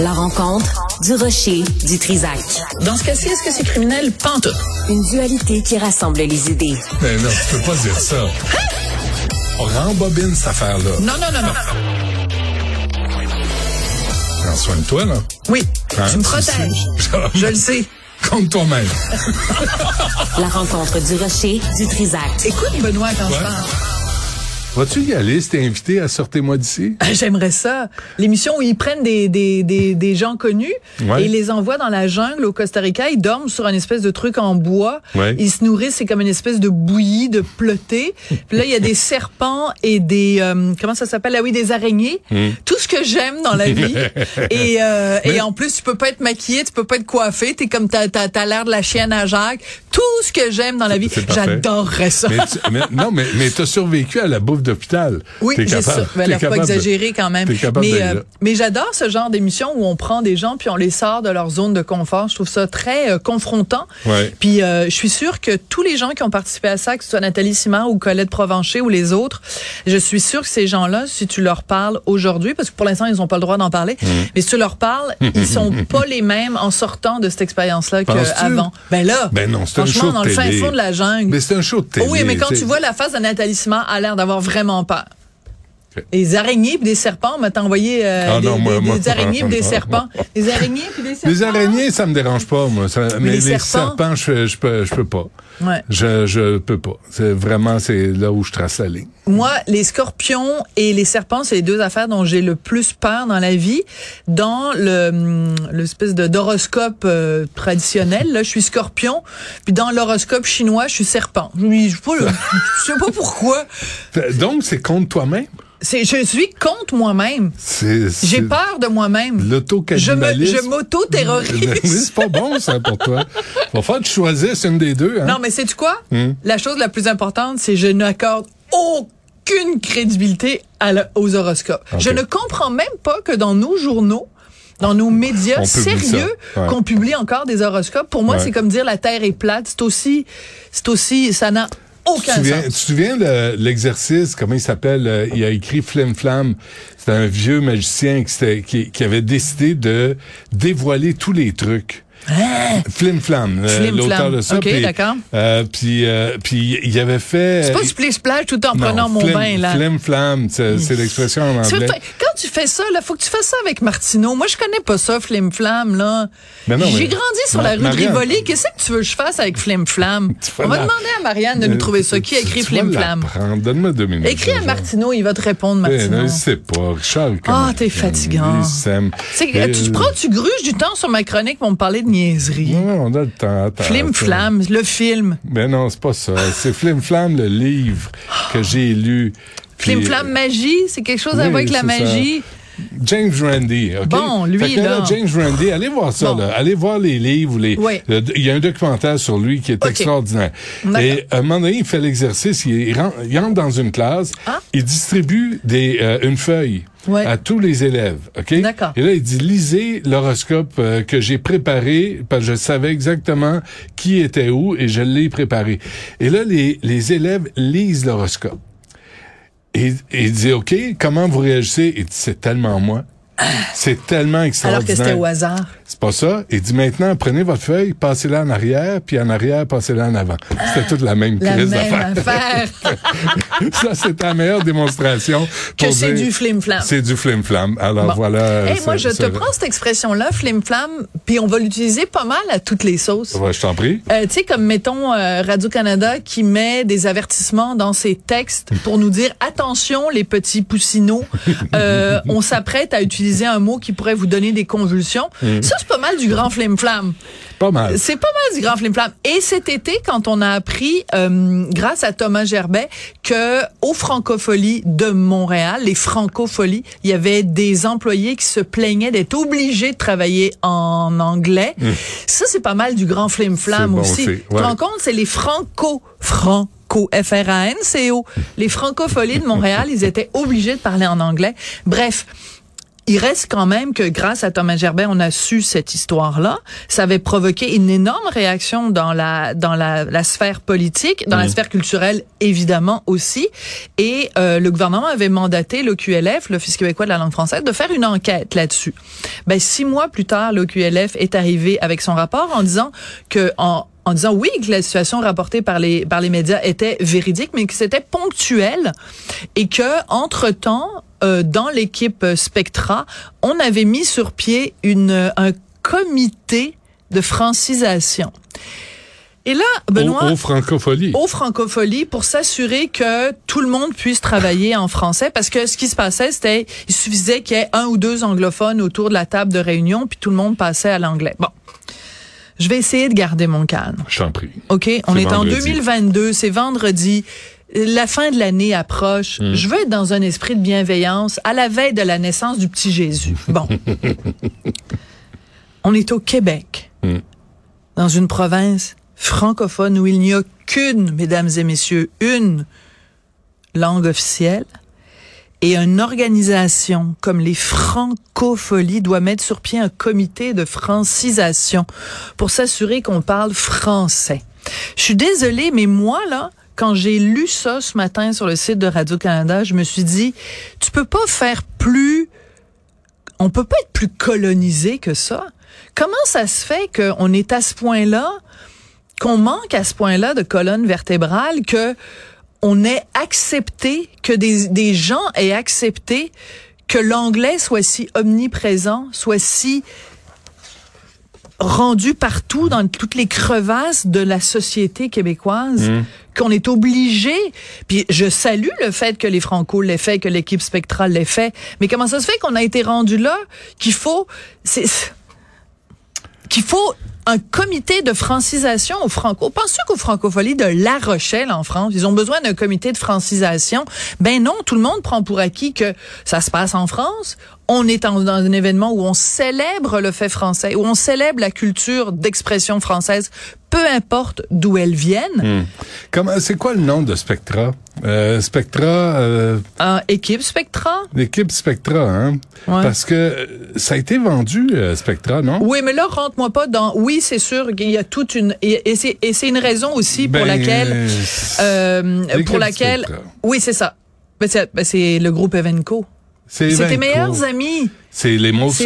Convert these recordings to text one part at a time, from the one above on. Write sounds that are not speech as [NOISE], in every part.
La rencontre du rocher du Trisac. Dans ce cas-ci, est-ce que c'est criminel? Pantoute. Une dualité qui rassemble les idées. Mais non, tu peux pas dire ça. On rembobine cette affaire-là. Non, non, non, non. Prends soin de toi, là. Oui, Hein, tu me protèges. Je le sais. Compte toi-même. La rencontre du rocher du Trisac. Écoute, Benoît, quand je Ouais. parle. Vas-tu y aller si t'es invité à Sortez-moi d'ici? [LAUGHS] J'aimerais ça. L'émission où ils prennent des, des, des, des gens connus Ouais. et ils les envoient dans la jungle au Costa Rica. Ils dorment sur un espèce de truc en bois. Ouais. Ils se nourrissent, c'est comme une espèce de bouillie, de ploté. Puis là, il y a des [LAUGHS] serpents et des... euh, comment ça s'appelle? Ah oui, des araignées. Hmm. Tout ce que j'aime dans la vie. [LAUGHS] et, euh, et en plus, tu peux pas être maquillé, tu peux pas être coiffé. T'es comme, t'as, t'as, t'as l'air de la chienne à Jacques. Tout ce que j'aime dans la vie. J'adorerais ça. Mais, tu- mais- non, mais, mais t'as survécu à la bouffe d'hôpital. Oui, capable- ça. Ben, t'es là, faut pas de- exagérer quand même. Mais, euh, mais j'adore ce genre d'émission où on prend des gens puis on les sort de leur zone de confort. Je trouve ça très euh, confrontant. Ouais. Puis euh, je suis sûre que tous les gens qui ont participé à ça, que ce soit Nathalie Simard ou Colette Provencher ou les autres, je suis sûre que ces gens-là, si tu leur parles aujourd'hui, parce que pour l'instant ils n'ont pas le droit d'en parler, Mmh. mais si tu leur parles, ils sont [LAUGHS] pas les mêmes en sortant de cette expérience-là qu'avant. Ben là, Ben non, c'est un franchement show dans le fin fond de la jungle. Mais c'est un show de télé. Oui, mais quand tu vois la face de Nathalie Simard, elle a l'air d'avoir vraiment peur. Ok. Des araignées puis des serpents, on m'a envoyé euh, Ah des, non, moi- des- moi- des araignées puis des [LAUGHS] serpents. Des araignées puis des serpents. Les araignées, ça me dérange pas, moi. Ça- mais, les les serpents? je, je peux, je peux pas. Ouais. Je, je peux pas. C'est vraiment, c'est là où je trace la ligne. Moi, les scorpions et les serpents, c'est les deux affaires dont j'ai le plus peur dans la vie. Dans le hum, l'espèce de d'horoscope euh, traditionnel, là, je suis scorpion. Puis dans l'horoscope chinois, je suis serpent. Je, je, sais pas, je sais pas pourquoi. [LAUGHS] Donc, c'est contre toi-même? C'est, je suis contre moi-même. C'est, J'ai peur de moi-même. Je me, L'autocannibalisme. je m'auto-terrorise. [LAUGHS] c'est pas bon, ça, pour toi. [LAUGHS] Va falloir que tu choisisses une des deux, hein. Non, mais c'est quoi? Hmm. La chose la plus importante, c'est que je n'accorde aucune crédibilité à la- aux horoscopes. Je ne comprends même pas que dans nos journaux, dans nos médias sérieux. Ouais. qu'on publie encore des horoscopes. Pour moi, Ouais. c'est comme dire la Terre est plate. C'est aussi, c'est aussi, ça n'a Tu aucun te souviens, tu te souviens de l'exercice, comment il s'appelle? euh, il a écrit Flim Flam. C'était un vieux magicien qui, s'était- qui, qui avait décidé de dévoiler tous les trucs. Flim Flam, euh, Flim l'auteur de ça. OK, d'accord. euh, puis, euh, puis il avait fait... C'est pas splish splash tout en non, prenant mon bain, là. Flim Flam, c'est l'expression en anglais. fais- quand tu fais ça, là, faut que tu fasses ça avec Martineau. Moi, je connais pas ça, Flim Flam, là. Non, J'ai grandi sur Ma- la rue Marianne- de Rivoli. Qu'est-ce que tu veux que je fasse avec Flim Flam? [LAUGHS] On va la- demander à Marianne de nous trouver ça. Qui a écrit Flim Flam? Donne-moi deux minutes. Écris à. Martineau, il va te répondre, Eh, Martineau. non, je sais pas. Richard. Ah, t'es fatigant. Tu prends, tu gruges du temps sur ma chronique pour me parler de Ouais, on a le temps. attends, Flim. Flam, le film. Mais non, c'est pas ça. C'est Flim Flam, le livre que j'ai lu. Flim Flam Magie, c'est quelque chose à oui, voir avec la ça. James Randi, OK? Bon, lui, Fait que là. James Randi, allez voir ça, Bon. là. Allez voir les livres. Les, Oui. le- Il y a un documentaire sur lui qui est OK. extraordinaire. Et à un moment donné, il fait l'exercice, il, il rentre, il dans une classe, Ah. il distribue des, euh, une feuille Ouais. à tous les élèves, OK? D'accord. Et là, il dit, lisez l'horoscope euh, que j'ai préparé, parce que je savais exactement qui était où et je l'ai préparé. Et là, les, les élèves lisent l'horoscope. Et, et il dit, OK, comment vous réagissez? Dit, c'est tellement moi. C'est tellement Alors que extraordinaire. c'était au hasard. C'est pas ça. Il dit maintenant, prenez votre feuille, passez-la en arrière, puis en arrière, passez-la en avant. C'était toute la même La crise même d'affaires. affaire [LAUGHS] ça, c'était la meilleure démonstration. que c'est du Flim Flam. C'est du flim-flam. Alors Bon. voilà. Hey, moi, je te prends cette expression-là, Flim Flam, puis on va l'utiliser pas mal à toutes les sauces. Ouais, je t'en prie. Euh, tu sais, comme mettons euh, Radio-Canada qui met des avertissements dans ses textes pour nous dire attention les petits poussinots, [LAUGHS] euh, on s'apprête à utiliser un mot qui pourrait vous donner des convulsions. Mm. Ça, c'est pas mal du grand flim-flam. Pas mal. C'est pas mal du grand flim-flam. Et cet été, quand on a appris, euh, grâce à Thomas Gerbet, que aux Francopholies de Montréal, les Francopholies, il y avait des employés qui se plaignaient d'être obligés de travailler en anglais. Ça, c'est pas mal du grand flim-flam bon aussi. Tu te ouais. rends compte, c'est les Franco, Franco, F-R-A-N-C-O. Les Francopholies de Montréal, ils étaient obligés de parler en anglais. Bref. Il reste quand même que grâce à Thomas Gerbet, on a su cette histoire-là. Ça avait provoqué une énorme réaction dans la dans la, la sphère politique, dans la sphère culturelle évidemment aussi. Et euh, le gouvernement avait mandaté l'OQLF, l'Office québécois de la langue française, de faire une enquête là-dessus. Ben six mois plus tard, l'OQLF est arrivé avec son rapport en disant que en en disant oui que la situation rapportée par les par les médias était véridique mais que c'était ponctuel et que entre temps euh, dans l'équipe Spectra, on avait mis sur pied une, un comité de francisation. Et là, Benoît... Au, francophonie. Au francophonie pour s'assurer que tout le monde puisse travailler en français parce que ce qui se passait, c'était, il suffisait qu'il y ait un ou deux anglophones autour de la table de réunion puis tout le monde passait à l'anglais. Bon. Je vais essayer de garder mon calme. Je t'en prie. OK, on est, en 2022, c'est vendredi la fin de l'année approche. Hmm. Je veux être dans un esprit de bienveillance à la veille de la naissance du petit Jésus. [LAUGHS] Bon. On est au Québec, hmm. dans une province francophone où il n'y a qu'une, mesdames et messieurs, une langue officielle. Et une organisation comme les Francopholies doit mettre sur pied un comité de francisation pour s'assurer qu'on parle français. Je suis désolée, mais moi, là, quand j'ai lu ça ce matin sur le site de Radio-Canada, je me suis dit, tu peux pas faire plus, on peut pas être plus colonisé que ça. Comment ça se fait qu'on est à ce point-là, qu'on manque à ce point-là de colonne vertébrale, que on ait accepté, que des, des gens aient accepté que l'anglais soit si omniprésent, soit si rendu partout dans toutes les crevasses de la société québécoise mmh. qu'on est obligé puis je salue le fait que les Franco l'aient fait que l'équipe spectrale l'ait fait mais comment ça se fait qu'on a été rendu là qu'il faut c'est qu'il faut un comité de francisation au Franco? Penses-tu qu'au Francophonie de La Rochelle en France, ils ont besoin d'un comité de francisation? Ben non, tout le monde prend pour acquis que ça se passe en France on est dans un événement où on célèbre le fait français, où on célèbre la culture d'expression française, peu importe d'où elle vienne. Comment, c'est quoi le nom de Spectra? Euh, Spectra. Euh, ah, équipe Spectra? L'équipe Spectra, hein? Parce que ça a été vendu euh, Spectra, non? Oui, mais là rentre-moi pas dans. Oui, c'est sûr qu'il y a toute une et, c'est et c'est une raison aussi pour ben, laquelle euh, pour laquelle. Oui, c'est ça. Ben, ben, c'est le groupe Evenco. C'est tes meilleurs amis. C'est les Molson.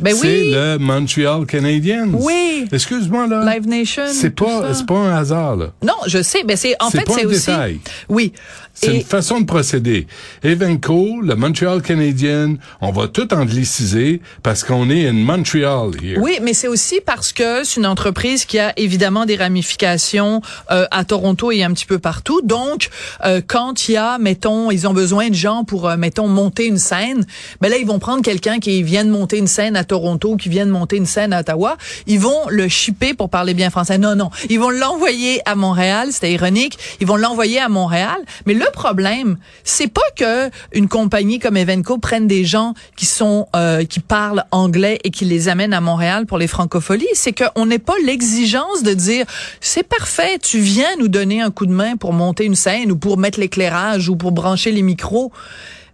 Ben oui. C'est le Montreal Canadiens. Oui. Excuse-moi là. Live Nation. C'est pas c'est pas un hasard là. Non, je sais, mais c'est en fait c'est aussi détail. Oui. C'est une façon de procéder. Evenco, le Montreal Canadian, on va tout angliciser parce qu'on est in Montreal here. Oui, mais c'est aussi parce que c'est une entreprise qui a évidemment des ramifications euh, à Toronto et un petit peu partout. Donc, euh, quand il y a, mettons, ils ont besoin de gens pour, euh, mettons, monter une scène, ben là, ils vont prendre quelqu'un qui vient de monter une scène à Toronto, qui vient de monter une scène à Ottawa. Ils vont le shipper pour parler bien français. Non, non. Ils vont l'envoyer à Montréal. C'était ironique. Ils vont l'envoyer à Montréal. Mais le problème, c'est pas que une compagnie comme Evenco prenne des gens qui sont euh, qui parlent anglais et qui les amène à Montréal pour les francopholies, c'est qu'on n'est pas l'exigence de dire c'est parfait, tu viens nous donner un coup de main pour monter une scène ou pour mettre l'éclairage ou pour brancher les micros,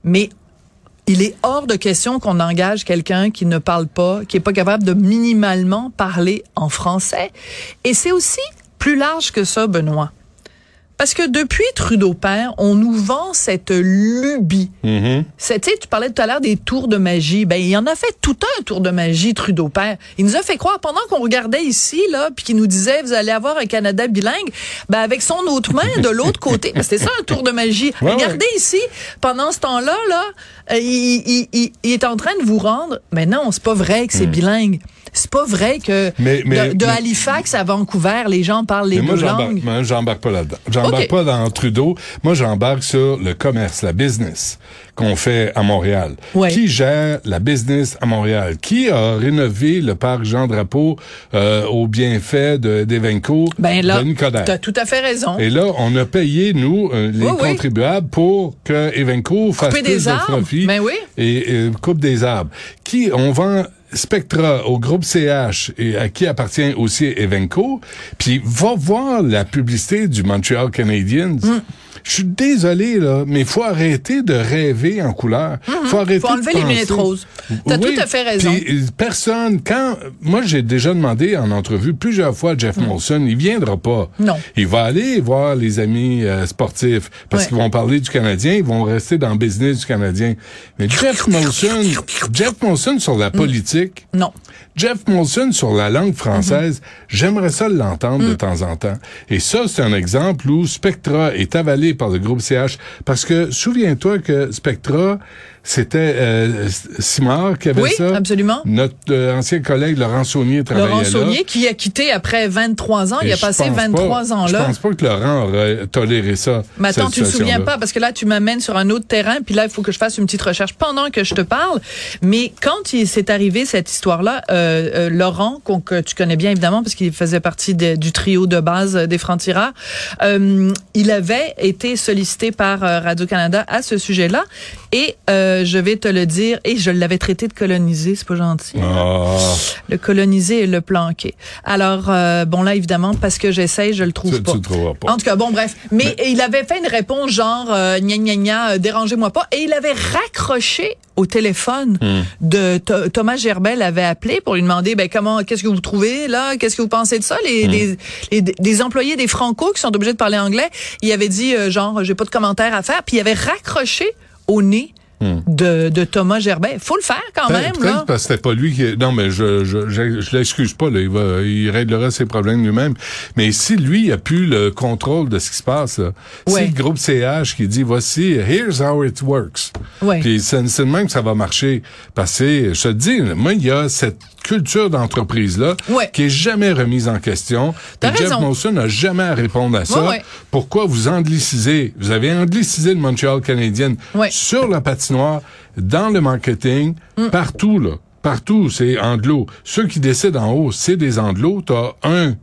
mais il est hors de question qu'on engage quelqu'un qui ne parle pas, qui est pas capable de minimalement parler en français. Et c'est aussi plus large que ça, Benoît. Parce que depuis Trudeau père, on nous vend cette lubie. Mm tu parlais tout à l'heure des tours de magie. Ben, il en a fait tout un tour de magie, Trudeau père. Il nous a fait croire, pendant qu'on regardait ici, là, puis qu'il nous disait, vous allez avoir un Canada bilingue, ben, avec son autre main de [LAUGHS] l'autre côté. Ben, c'était ça, un tour de magie. Regardez ici, pendant ce temps-là, là, euh, il, il, il, est en train de vous rendre, mais non, c'est pas vrai que c'est mm. bilingue. C'est pas vrai que de, Halifax à Vancouver, les gens parlent les deux langues. Moi, j'embarque pas là-dedans. J'embarque pas dans Trudeau. Moi, j'embarque sur le commerce, la business qu'on fait à Montréal. Qui gère la business à Montréal? Qui a rénové le parc Jean Drapeau euh, au bienfait d'Evenco? Ben là, tu as tout à fait raison. Et là, on a payé, nous, euh, les contribuables, pour que Evenco fasse plus de profit ben oui. et, et coupe des arbres. Qui, on vend Spectra au groupe CH et à qui appartient aussi Evenco, puis va voir la publicité du Montreal Canadiens. Mm. Je suis désolé, là, mais il faut arrêter de rêver en couleur. faut arrêter. Faut enlever de les lunettes roses. T'as Oui, tout à fait raison. euh, personne, quand, moi, j'ai déjà demandé en entrevue plusieurs fois à Jeff Molson, il viendra pas. Non. Il va aller voir les amis euh, sportifs parce Ouais. qu'ils vont parler du Canadien, ils vont rester dans le business du Canadien. Mais Jeff Molson, Jeff Molson sur la politique, Non. Jeff Molson sur la langue française, j'aimerais ça l'entendre de temps en temps. Et ça, c'est un exemple où Spectra est avalé par le groupe CH parce que souviens-toi que Spectra, c'était euh, Simard qui avait Oui, ça? absolument. Notre euh, ancien collègue Laurent Saunier travaillait Laurent là. Saunier, qui a quitté après 23 ans, il a je passé pense 23 pas- ans Je là. pense pas que Laurent aurait toléré ça. Mais attends, tu te souviens pas, parce que là, tu m'amènes sur un autre terrain, puis là, il faut que je fasse une petite recherche pendant que je te parle. Mais quand il s'est arrivé cette histoire-là, euh, euh, Laurent, qu'on- que tu connais bien évidemment, parce qu'il faisait partie de- du trio de base des francs-tireurs, il avait été sollicité par Radio-Canada à ce sujet-là. Et euh, je vais te le dire, et je l'avais traité de colonisé, c'est pas gentil. Ah. Le coloniser et le planquer. Alors, euh, bon là, évidemment, parce que j'essaye, je le trouve Tu- pas. tu le pas. En tout cas, bon, bref. Mais, il avait fait une réponse genre, euh, gna gna gna, euh, dérangez-moi pas. Et il avait raccroché au téléphone Hmm. de Tho- Thomas Gerbel avait appelé pour lui demander, ben comment, qu'est-ce que vous trouvez là, qu'est-ce que vous pensez de ça, les, les, les, les employés des Franco qui sont obligés de parler anglais. Il avait dit euh, genre, j'ai pas de commentaires à faire. Puis il avait raccroché au nez. De, de Thomas Gerbet. Faut le faire quand Peut- même, Hmm. Là. parce que c'était pas lui qui. Non, mais je je je, je l'excuse pas. Là, il va, il réglera ses problèmes lui-même. Mais si lui a plus le contrôle de ce qui se passe, là, Ouais. si le groupe CH qui dit voici, here's how it works. Ouais. Puis c'est c'est de même que ça va marcher. Parce que je te dis, moi, il y a cette culture d'entreprise là Ouais. qui est jamais remise en question. T'as Puis Jeff raison. Molson n'a jamais à répondre à ça. Ouais, ouais. Pourquoi vous anglicisez Vous avez anglicisé le Montreal Canadien sur la patinoire, dans le marketing, Mm. partout, là. Partout, c'est anglo. Ceux qui décident en haut, c'est des anglos. T'as un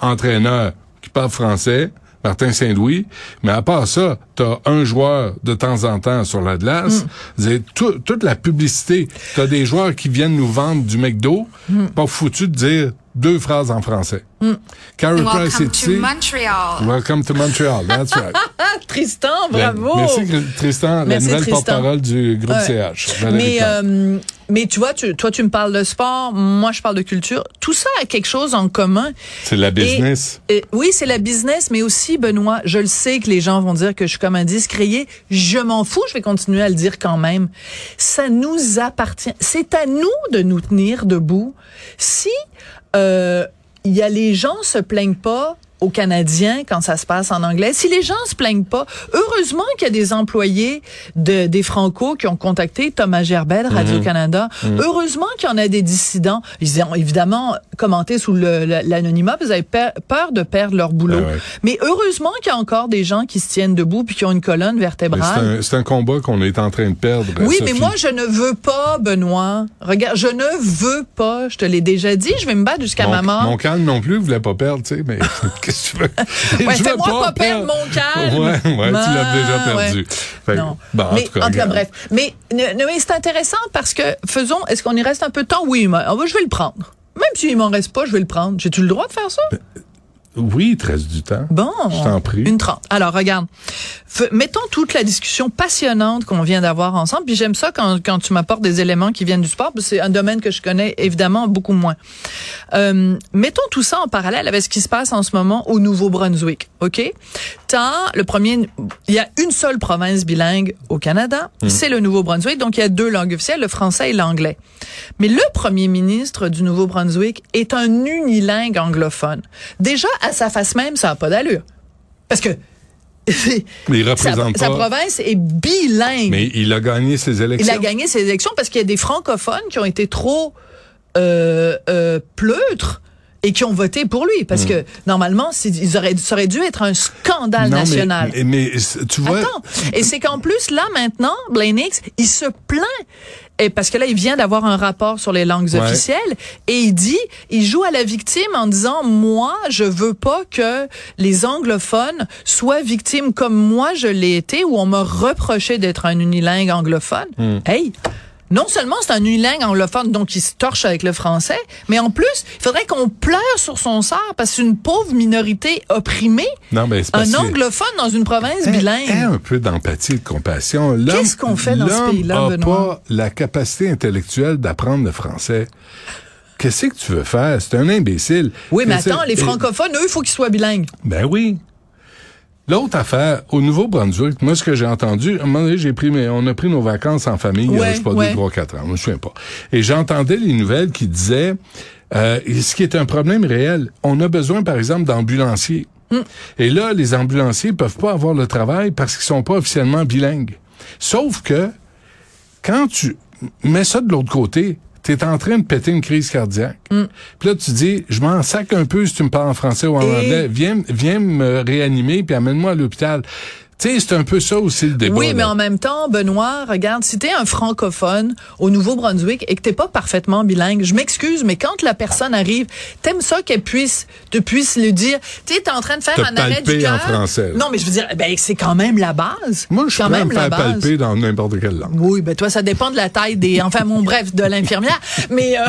entraîneur qui parle français, Martin Saint-Louis, mais à part ça, t'as un joueur de temps en temps sur la glace. Mm. Tout- toute la publicité. T'as des joueurs qui viennent nous vendre du McDo, Mm. pas foutu de dire deux phrases en français. Price Welcome est ici. Montreal. Welcome to Montreal. That's right. Ah, [LAUGHS] Tristan, bravo. Merci Tristan, Merci, la nouvelle Tristan. porte-parole du groupe Ouais. CH. Mais euh, mais tu vois, tu, toi tu me parles de sport, moi je parle de culture. Tout ça a quelque chose en commun. c'est la business. Et, oui, c'est la business, mais aussi Benoît. Je le sais que les gens vont dire que je suis comme un disque rayé. Je m'en fous. Je vais continuer à le dire quand même. Ça nous appartient. C'est à nous de nous tenir debout. Si euh, il y a les gens se plaignent pas aux Canadiens quand ça se passe en anglais. Si les gens se plaignent pas, heureusement qu'il y a des employés de, des Franco qui ont contacté Thomas Gerbet, de Radio-Canada. Heureusement qu'il y en a des dissidents. Ils ont évidemment commenté sous l'anonymat, qu'ils avaient pe- peur de perdre leur boulot. Ouais. Mais heureusement qu'il y a encore des gens qui se tiennent debout puis qui ont une colonne vertébrale. C'est un, combat qu'on est en train de perdre. Oui, Sophie. mais moi, je ne veux pas, Benoît. Regarde, je ne veux pas. Je te l'ai déjà dit. Je vais me battre jusqu'à ma mort. mon calme non plus voulait pas perdre, tu sais, mais [LAUGHS] qu'est-ce [LAUGHS] que tu veux? Ouais, fais-moi pas perdre mon calme. Ouais, ouais, tu l'as déjà ouais. perdu. Fait que, Non. bon, en mais tout cas, en bref. Mais, mais c'est intéressant parce que faisons. Est-ce qu'on y reste un peu de temps? Oui, mais ah, je vais le prendre. Même s'il m'en reste pas, je vais le prendre. J'ai-tu le droit de faire ça? Oui, il te reste du temps. Bon. Je t'en prie. Une trente. Alors, regarde. F- mettons toute la discussion passionnante qu'on vient d'avoir ensemble. Puis j'aime ça quand, quand tu m'apportes des éléments qui viennent du sport. parce que C'est un domaine que je connais évidemment beaucoup moins. Euh, mettons tout ça en parallèle avec ce qui se passe en ce moment au Nouveau-Brunswick. OK? T'as le premier, il y a une seule province bilingue au Canada. C'est le Nouveau-Brunswick. Donc, il y a deux langues officielles, le français et l'anglais. Mais le premier ministre du Nouveau-Brunswick est un unilingue anglophone. Déjà, à sa face même, ça n'a pas d'allure. Parce que il sa, représente sa pas. province est bilingue. Mais il a gagné ses Il élections. a gagné ses élections parce qu'il y a des francophones qui ont été trop euh, euh, pleutres et qui ont voté pour lui. Parce que normalement, ils auraient, ça aurait dû être un scandale Hmm. Non, national. Mais, mais, tu vois, Attends. Et c'est qu'en plus, là, maintenant, Blaine Hicks, il se plaint. Et parce que là, il vient d'avoir un rapport sur les langues Ouais. officielles et il dit, il joue à la victime en disant, moi, je veux pas que les anglophones soient victimes comme moi je l'ai été, où on m'a reproché d'être un unilingue anglophone. Hmm. Hey! Non seulement c'est un unilingue anglophone, donc il se torche avec le français, mais en plus, il faudrait qu'on pleure sur son sort parce que c'est une pauvre minorité opprimée. Non, mais c'est un anglophone dans une province bilingue. un peu d'empathie et de compassion. Qu'est-ce qu'on fait dans ce pays-là, Benoît? pas la capacité intellectuelle d'apprendre le français. Qu'est-ce que tu veux faire? C'est un imbécile. Oui, mais attends, les francophones, eux, il faut qu'ils soient bilingues. Ben oui. L'autre affaire, au Nouveau-Brunswick, moi, ce que j'ai entendu, à un moment donné, j'ai pris mes, on a pris nos vacances en famille, il y a, je sais pas, ouais. deux, trois, quatre ans, je me souviens pas. Et j'entendais les nouvelles qui disaient, euh, ce qui est un problème réel, on a besoin, par exemple, d'ambulanciers. Hmm. Et là, les ambulanciers peuvent pas avoir le travail parce qu'ils sont pas officiellement bilingues. Sauf que, quand tu mets ça de l'autre côté, tu es en train de péter une crise cardiaque. Puis là, tu dis, je m'en sac un peu si tu me parles en français ou en Et- anglais. Viens, viens me réanimer puis amène-moi à l'hôpital. Tu sais, c'est un peu ça aussi le débat. Oui, mais en même temps, Benoît, regarde, si t'es un francophone au Nouveau-Brunswick et que t'es pas parfaitement bilingue, je m'excuse, mais quand la personne arrive, t'aimes ça qu'elle puisse, te puisse le dire. Tu es en train de faire Te un arrêt du cœur. en français, là. Non, mais je veux dire, ben c'est quand même la base. Moi, je suis quand même me la faire base. palper dans n'importe quelle langue. Oui, ben toi, ça dépend de la taille des, enfin, mon bref, de l'infirmière. [LAUGHS] Mais euh,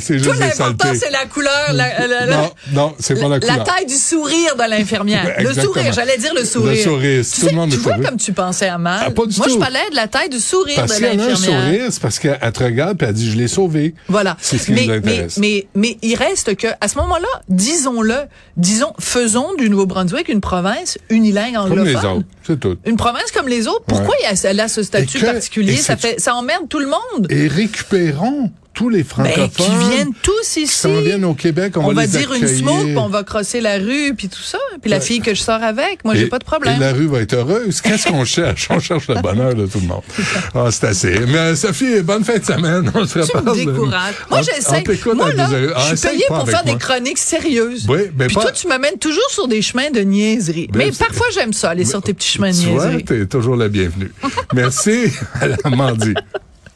c'est juste l'important, c'est la couleur, la, la- la- Non, non, c'est pas la couleur. taille du sourire de l'infirmière. le sourire, j'allais dire le sourire. Le sourire, Tu, tout le monde tu vois comme tu pensais à mal. Ah, pas du Moi, tout. je parlais de la taille du sourire Parce de qu'il y en a un l'infirmière. sourire, c'est parce qu'elle elle te regarde puis elle dit, je l'ai sauvé. Voilà. C'est ce qui mais, nous mais, intéresse. mais, mais il reste que, à ce moment-là, disons-le, disons, faisons du Nouveau-Brunswick une province unilingue Comme anglophone. les autres, c'est tout. Une province comme les autres. Pourquoi Ouais. il y a- elle a ce statut Et particulier? et Ça fait, ça emmerde tout le monde. Et récupérons tous les Ben, francophones. qui viennent tous qui ici. s'en viennent au Québec, on, on va les dire une smoke, puis on va crosser la rue, puis tout ça. Puis la fille que je sors avec, moi, j'ai pas de problème. Et la rue va être heureuse. Qu'est-ce qu'on [LAUGHS] cherche? On cherche le bonheur de tout le monde. Ah, c'est assez. Mais euh, Sophie, bonne fin de semaine. On se Tu me reparle. décourages. Moi, j'essaie. Moi, là, deux heures. Ah, je suis payée pour faire moi. des chroniques sérieuses. Oui, mais Puis pas- toi, tu m'amènes toujours sur des chemins de niaiserie. Ben, Mais parfois, j'aime ça, aller sur tes petits chemins de Tu vois, niaiserie. t'es toujours la bienvenue. [LAUGHS] Merci à la mardi.